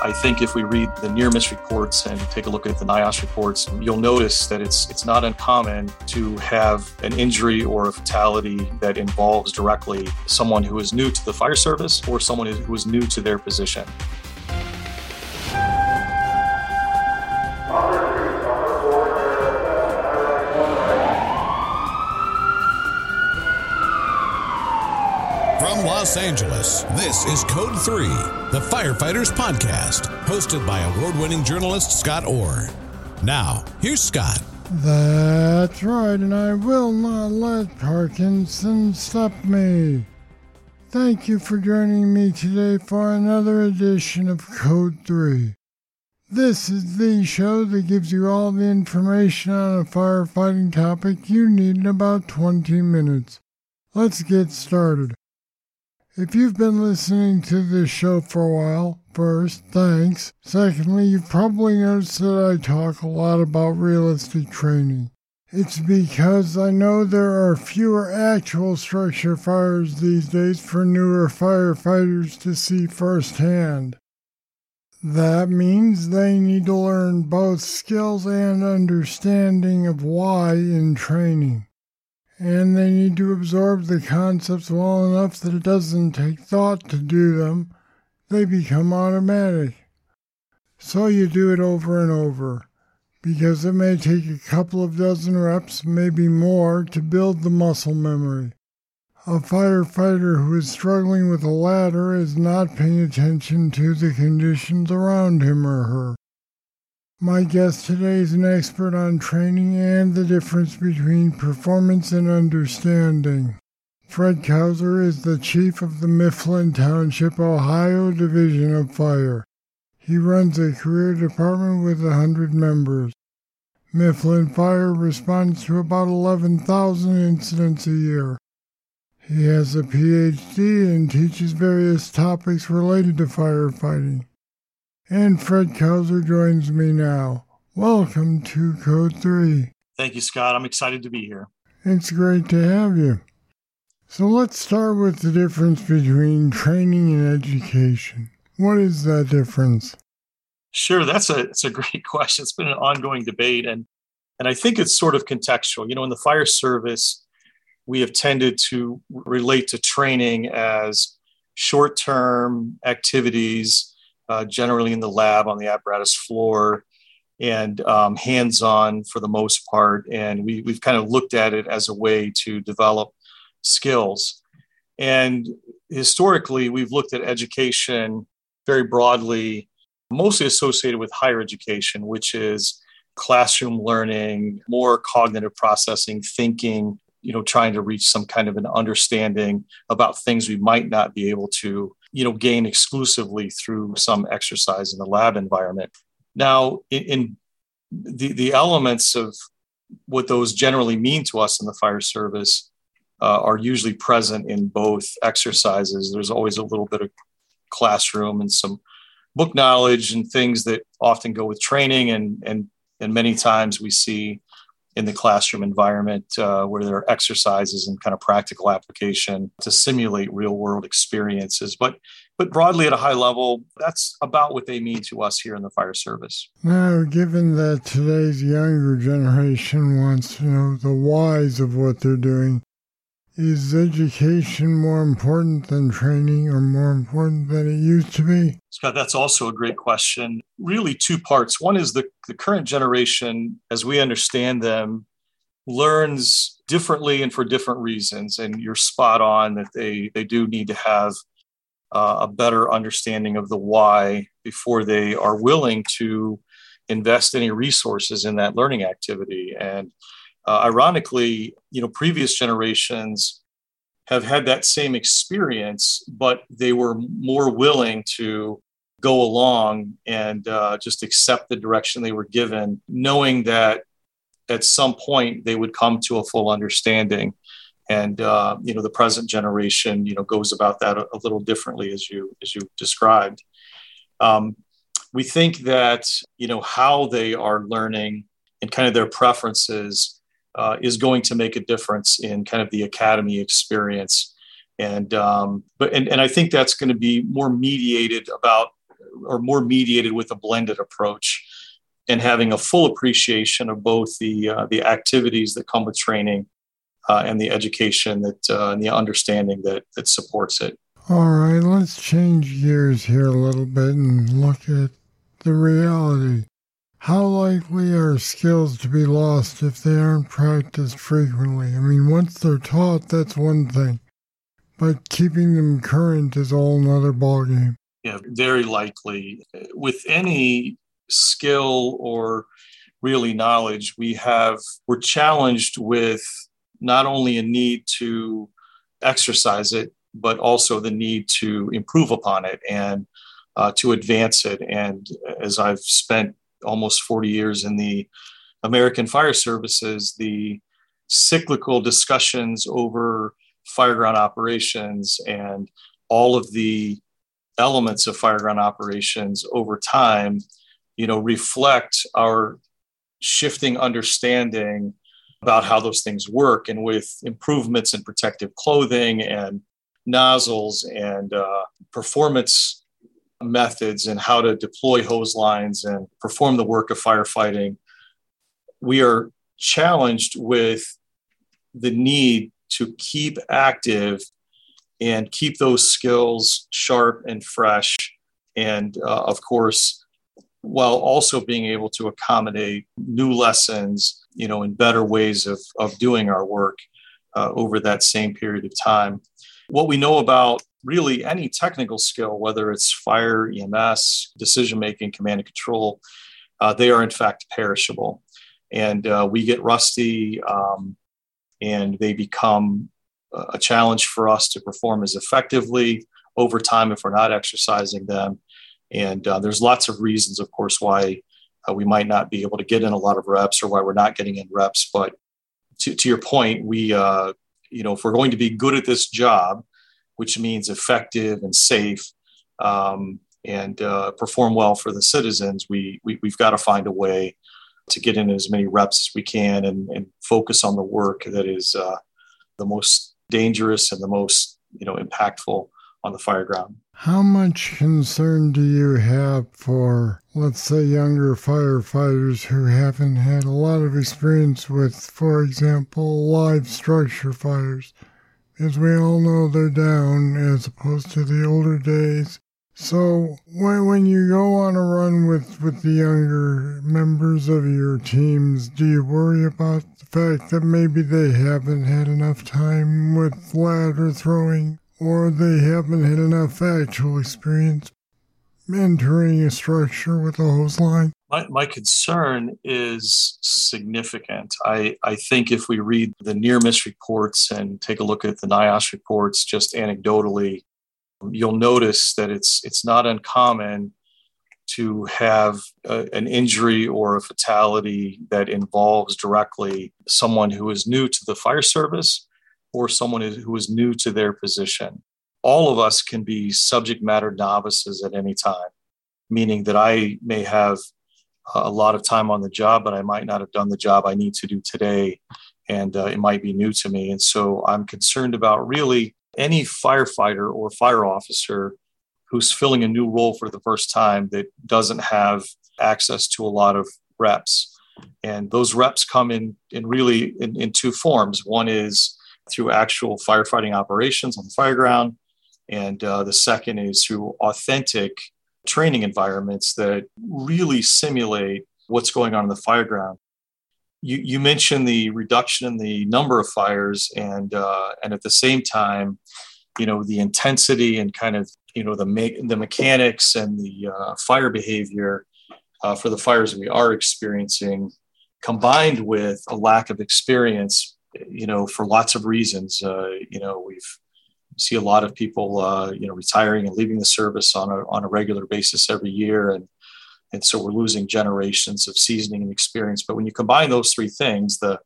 I think if we read the near miss reports and take a look at the NIOSH reports, you'll notice that it's it's not uncommon to have an injury or a fatality that involves directly someone who is new to the fire service or someone who is new to their position. Los Angeles, this is Code 3, the Firefighters Podcast, hosted by award winning journalist Scott Orr. Now, here's Scott. That's right, and I will not let Parkinson stop me. Thank you for joining me today for another edition of Code 3. This is the show that gives you all the information on a firefighting topic you need in about 20 minutes. Let's get started. If you've been listening to this show for a while, first, thanks. Secondly, you've probably noticed that I talk a lot about realistic training. It's because I know there are fewer actual structure fires these days for newer firefighters to see firsthand. That means they need to learn both skills and understanding of why in training and they need to absorb the concepts well enough that it doesn't take thought to do them. They become automatic. So you do it over and over, because it may take a couple of dozen reps, maybe more, to build the muscle memory. A firefighter who is struggling with a ladder is not paying attention to the conditions around him or her. My guest today is an expert on training and the difference between performance and understanding. Fred Kauser is the chief of the Mifflin Township, Ohio Division of Fire. He runs a career department with a 100 members. Mifflin Fire responds to about 11,000 incidents a year. He has a PhD and teaches various topics related to firefighting. And Fred Kauser joins me now. Welcome to Code 3. Thank you, Scott. I'm excited to be here. It's great to have you. So let's start with the difference between training and education. What is that difference? Sure, that's a it's a great question. It's been an ongoing debate and and I think it's sort of contextual. You know, in the fire service, we have tended to relate to training as short-term activities uh, generally in the lab on the apparatus floor and um, hands on for the most part. And we, we've kind of looked at it as a way to develop skills. And historically, we've looked at education very broadly, mostly associated with higher education, which is classroom learning, more cognitive processing, thinking, you know, trying to reach some kind of an understanding about things we might not be able to you know gain exclusively through some exercise in the lab environment. Now in, in the, the elements of what those generally mean to us in the fire service uh, are usually present in both exercises. There's always a little bit of classroom and some book knowledge and things that often go with training and and and many times we see in the classroom environment uh, where there are exercises and kind of practical application to simulate real world experiences. But but broadly at a high level, that's about what they mean to us here in the fire service. Now, given that today's younger generation wants to know the whys of what they're doing, is education more important than training or more important than it used to be? Scott, that's also a great question. Really, two parts. One is the, the current generation, as we understand them, learns differently and for different reasons. And you're spot on that they, they do need to have uh, a better understanding of the why before they are willing to invest any resources in that learning activity. And uh, ironically, you know, previous generations have had that same experience, but they were more willing to go along and uh, just accept the direction they were given, knowing that at some point they would come to a full understanding. And uh, you know, the present generation, you know, goes about that a, a little differently, as you as you described. Um, we think that you know how they are learning and kind of their preferences uh, is going to make a difference in kind of the academy experience. And um, but and, and I think that's going to be more mediated about or more mediated with a blended approach and having a full appreciation of both the uh, the activities that come with training uh, and the education that uh, and the understanding that that supports it. All right, let's change gears here a little bit and look at the reality. How likely are skills to be lost if they aren't practiced frequently? I mean, once they're taught, that's one thing, but keeping them current is all another ballgame. Yeah, very likely. With any skill or really knowledge, we have we're challenged with not only a need to exercise it, but also the need to improve upon it and uh, to advance it. And as I've spent almost 40 years in the American Fire Services, the cyclical discussions over fireground operations and all of the elements of fireground operations over time, you know, reflect our shifting understanding about how those things work. And with improvements in protective clothing and nozzles and uh, performance methods and how to deploy hose lines and perform the work of firefighting, we are challenged with the need to keep active and keep those skills sharp and fresh. And uh, of course, while also being able to accommodate new lessons, you know, and better ways of, of doing our work uh, over that same period of time. What we know about really any technical skill, whether it's fire, EMS, decision making, command and control, uh, they are in fact perishable. And uh, we get rusty um, and they become a challenge for us to perform as effectively over time if we're not exercising them. And uh, there's lots of reasons, of course, why uh, we might not be able to get in a lot of reps or why we're not getting in reps. But to, to your point, we, uh, you know, if we're going to be good at this job, which means effective and safe um, and uh, perform well for the citizens, we, we, have got to find a way to get in as many reps as we can and, and focus on the work that is uh, the most dangerous and the most you know impactful on the fire ground. How much concern do you have for, let's say, younger firefighters who haven't had a lot of experience with, for example, live structure fires? As we all know, they're down as opposed to the older days. So when when you go on a run with, with the younger members of your teams, do you worry about the fact that maybe they haven't had enough time with ladder throwing or they haven't had enough actual experience entering a structure with a hose line? My, my concern is significant. I, I think if we read the near miss reports and take a look at the NIOSH reports just anecdotally, you'll notice that it's it's not uncommon to have a, an injury or a fatality that involves directly someone who is new to the fire service or someone who is new to their position. All of us can be subject matter novices at any time, meaning that I may have a lot of time on the job, but I might not have done the job I need to do today. And uh, it might be new to me. And so I'm concerned about really any firefighter or fire officer who's filling a new role for the first time that doesn't have access to a lot of reps. And those reps come in, in really in, in two forms. One is through actual firefighting operations on the fire ground. And uh, the second is through authentic training environments that really simulate what's going on in the fire ground. You, you mentioned the reduction in the number of fires, and uh, and at the same time, you know the intensity and kind of you know the me- the mechanics and the uh, fire behavior uh, for the fires we are experiencing, combined with a lack of experience, you know, for lots of reasons. Uh, you know, we've see a lot of people, uh, you know, retiring and leaving the service on a, on a regular basis every year. And, and so we're losing generations of seasoning and experience. But when you combine those three things, the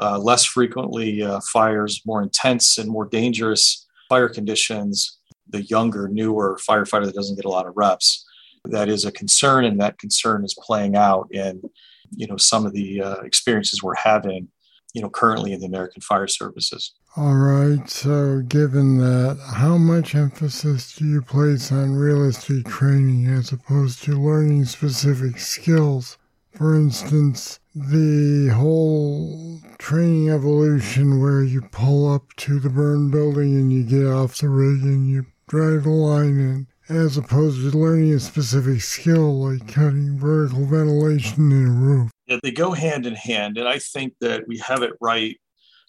uh, less frequently uh, fires, more intense and more dangerous fire conditions, the younger, newer firefighter that doesn't get a lot of reps, that is a concern. And that concern is playing out in, you know, some of the uh, experiences we're having you know, currently in the American Fire Services. All right, so given that, how much emphasis do you place on realistic training as opposed to learning specific skills? For instance, the whole training evolution where you pull up to the burn building and you get off the rig and you drive the line in, as opposed to learning a specific skill like cutting vertical ventilation in a roof. They go hand in hand. And I think that we have it right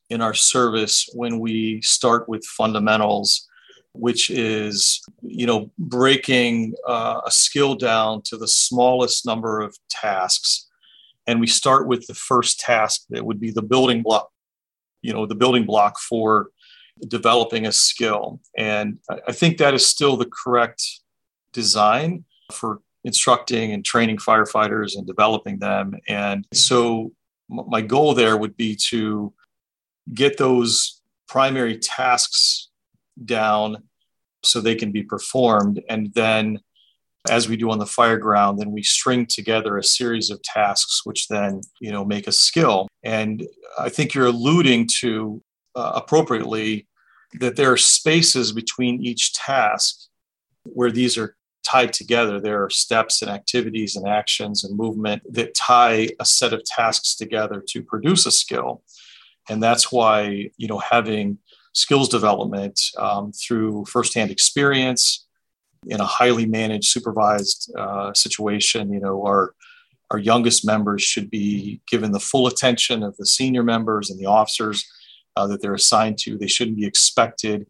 in our service when we start with fundamentals which is you know breaking uh, a skill down to the smallest number of tasks and we start with the first task that would be the building block you know the building block for developing a skill and i think that is still the correct design for instructing and training firefighters and developing them and so my goal there would be to get those primary tasks down so they can be performed. And then, as we do on the fire ground, then we string together a series of tasks, which then, you know, make a skill. And I think you're alluding to uh, appropriately that there are spaces between each task where these are tied together. There are steps and activities and actions and movement that tie a set of tasks together to produce a skill. And that's why, you know, having skills development um, through firsthand experience in a highly managed, supervised uh, situation. You know, our our youngest members should be given the full attention of the senior members and the officers uh, that they're assigned to. They shouldn't be expected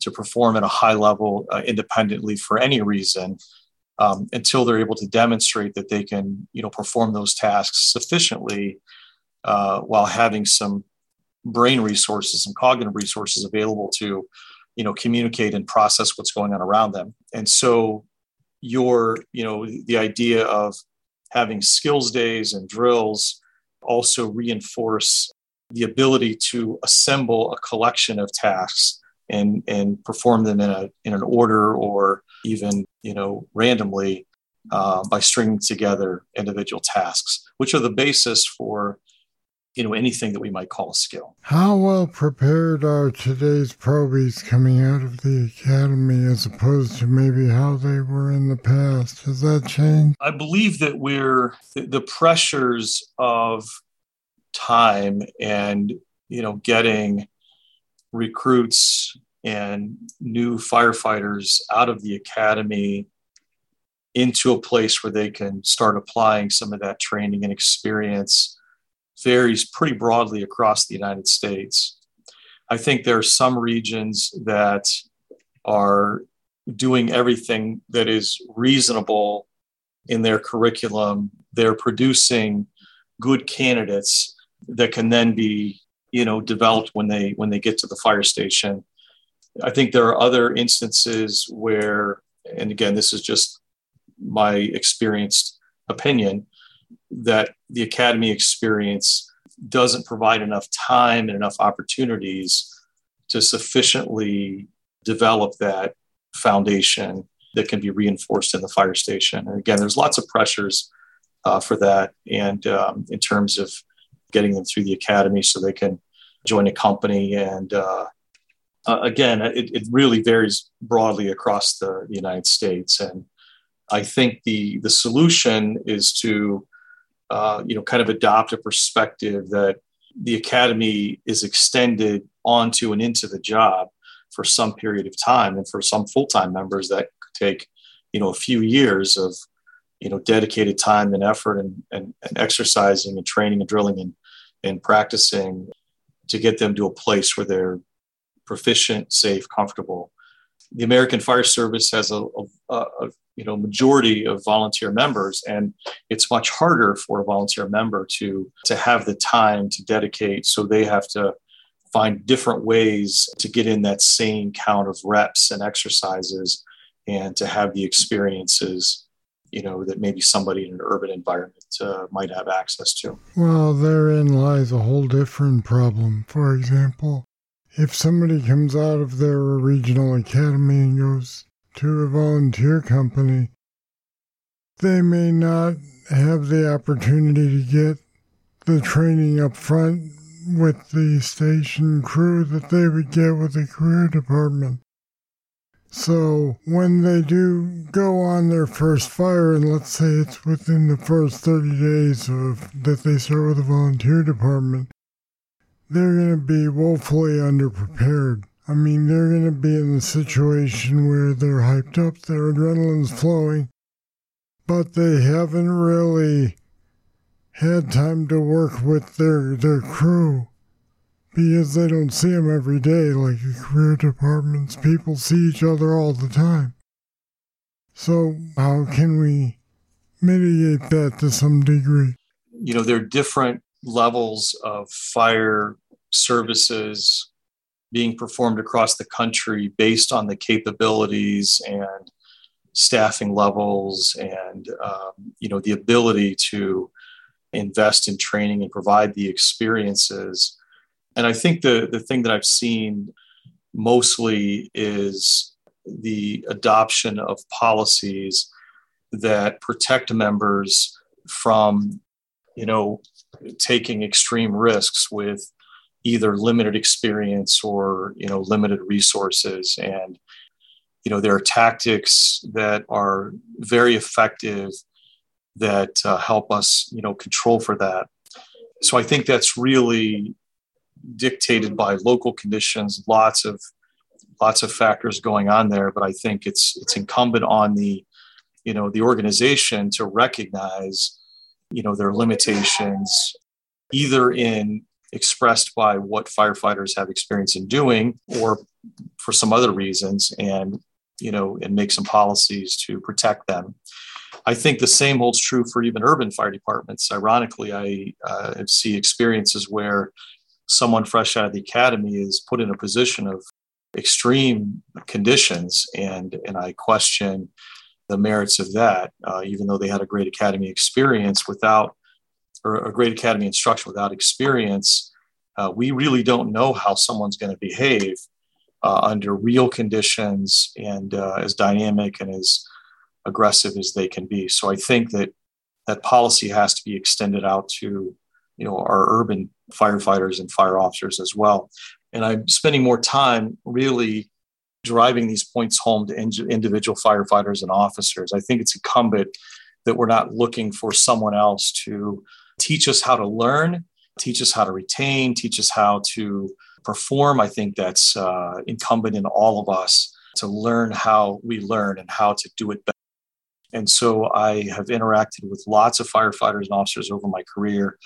to perform at a high level uh, independently for any reason um, until they're able to demonstrate that they can, you know, perform those tasks sufficiently uh, while having some brain resources and cognitive resources available to you know communicate and process what's going on around them. And so your you know the idea of having skills days and drills also reinforce the ability to assemble a collection of tasks and and perform them in a in an order or even you know randomly uh, by stringing together individual tasks which are the basis for you know anything that we might call a skill. How well prepared are today's probies coming out of the academy as opposed to maybe how they were in the past? Has that changed? I believe that we're the pressures of time and you know getting recruits and new firefighters out of the academy into a place where they can start applying some of that training and experience varies pretty broadly across the United States. I think there are some regions that are doing everything that is reasonable in their curriculum. They're producing good candidates that can then be, you know, developed when they when they get to the fire station. I think there are other instances where, and again, this is just my experienced opinion, that the academy experience doesn't provide enough time and enough opportunities to sufficiently develop that foundation that can be reinforced in the fire station. And again, there's lots of pressures uh, for that, and um, in terms of getting them through the academy so they can join a company. And uh, uh, again, it, it, really varies broadly across the, the United States. And I think the the solution is to uh, you know, kind of adopt a perspective that the academy is extended onto and into the job for some period of time, and for some full-time members that take, you know, a few years of, you know, dedicated time and effort and, and, and exercising and training and drilling and, and practicing to get them to a place where they're proficient, safe, comfortable. The American Fire Service has a, a, a you know majority of volunteer members and it's much harder for a volunteer member to to have the time to dedicate so they have to find different ways to get in that same count of reps and exercises and to have the experiences you know that maybe somebody in an urban environment uh, might have access to well therein lies a whole different problem for example if somebody comes out of their regional academy and goes to a volunteer company, they may not have the opportunity to get the training up front with the station crew that they would get with the career department. So when they do go on their first fire, and let's say it's within the first 30 days of that they start with the volunteer department, they're going to be woefully underprepared. I mean, they're going to be in a situation where they're hyped up, their adrenaline's flowing, but they haven't really had time to work with their, their crew because they don't see them every day like the career departments. People see each other all the time. So, how can we mitigate that to some degree? You know, there are different levels of fire services being performed across the country based on the capabilities and staffing levels and um, you know the ability to invest in training and provide the experiences and i think the the thing that i've seen mostly is the adoption of policies that protect members from you know taking extreme risks with either limited experience or you know limited resources. And you know there are tactics that are very effective that uh, help us you know control for that. So i think that's really dictated by local conditions lots of lots of factors going on there but i think it's it's incumbent on the you know the organization to recognize you know their limitations either in expressed by what firefighters have experience in doing or for some other reasons and you know and make some policies to protect them. I think the same holds true for even urban fire departments. Ironically i uh, see experiences where someone fresh out of the academy is put in a position of extreme conditions and and i question the merits of that uh, even though they had a great academy experience without or a great academy instruction without experience, uh, we really don't know how someone's going to behave uh, under real conditions and uh, as dynamic and as aggressive as they can be. So I think that that policy has to be extended out to you know our urban firefighters and fire officers as well. And I'm spending more time really driving these points home to individual firefighters and officers. I think it's incumbent that we're not looking for someone else to teach us how to learn, teach us how to retain, teach us how to perform. I think that's uh, incumbent in all of us to learn how we learn and how to do it better. And so I have interacted with lots of firefighters and officers over my career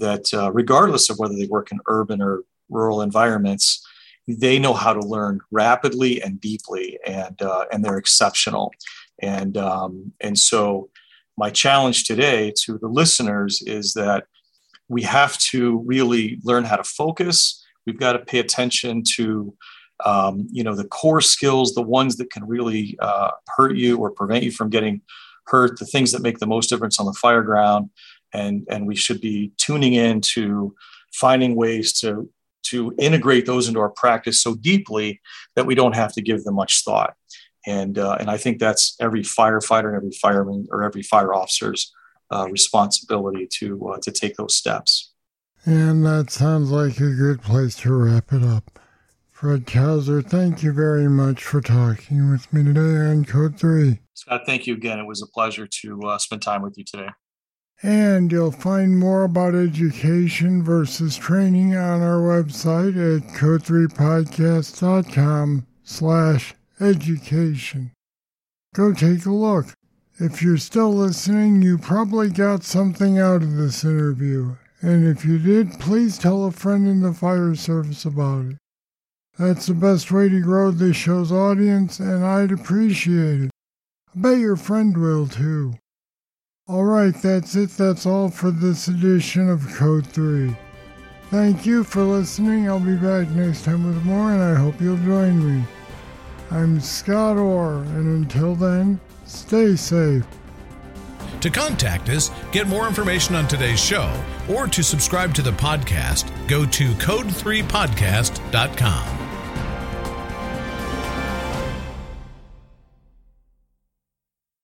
that, uh, regardless of whether they work in urban or rural environments, they know how to learn rapidly and deeply, and uh, and they're exceptional. And um, and so my challenge today to the listeners is that we have to really learn how to focus. We've got to pay attention to, um, you know, the core skills, the ones that can really uh, hurt you or prevent you from getting hurt, the things that make the most difference on the fire ground, and and we should be tuning in to finding ways to to integrate those into our practice so deeply that we don't have to give them much thought and uh, and I think that's every firefighter and every fireman or every fire officer's uh, responsibility to uh, to take those steps. And that sounds like a good place to wrap it up. Fred Kauser, thank you very much for talking with me today on Code 3. Scott, thank you again. It was a pleasure to uh, spend time with you today. And you'll find more about education versus training on our website at code3podcast.com slash education. Go take a look. If you're still listening, you probably got something out of this interview. And if you did, please tell a friend in the fire service about it. That's the best way to grow this show's audience, and I'd appreciate it. I bet your friend will too. Alright, that's it. That's all for this edition of Code 3. Thank you for listening. I'll be back next time with more, and I hope you'll join me. I'm Scott Orr, and until then, stay safe. To contact us, get more information on today's show, or to subscribe to the podcast, go to code3podcast.com.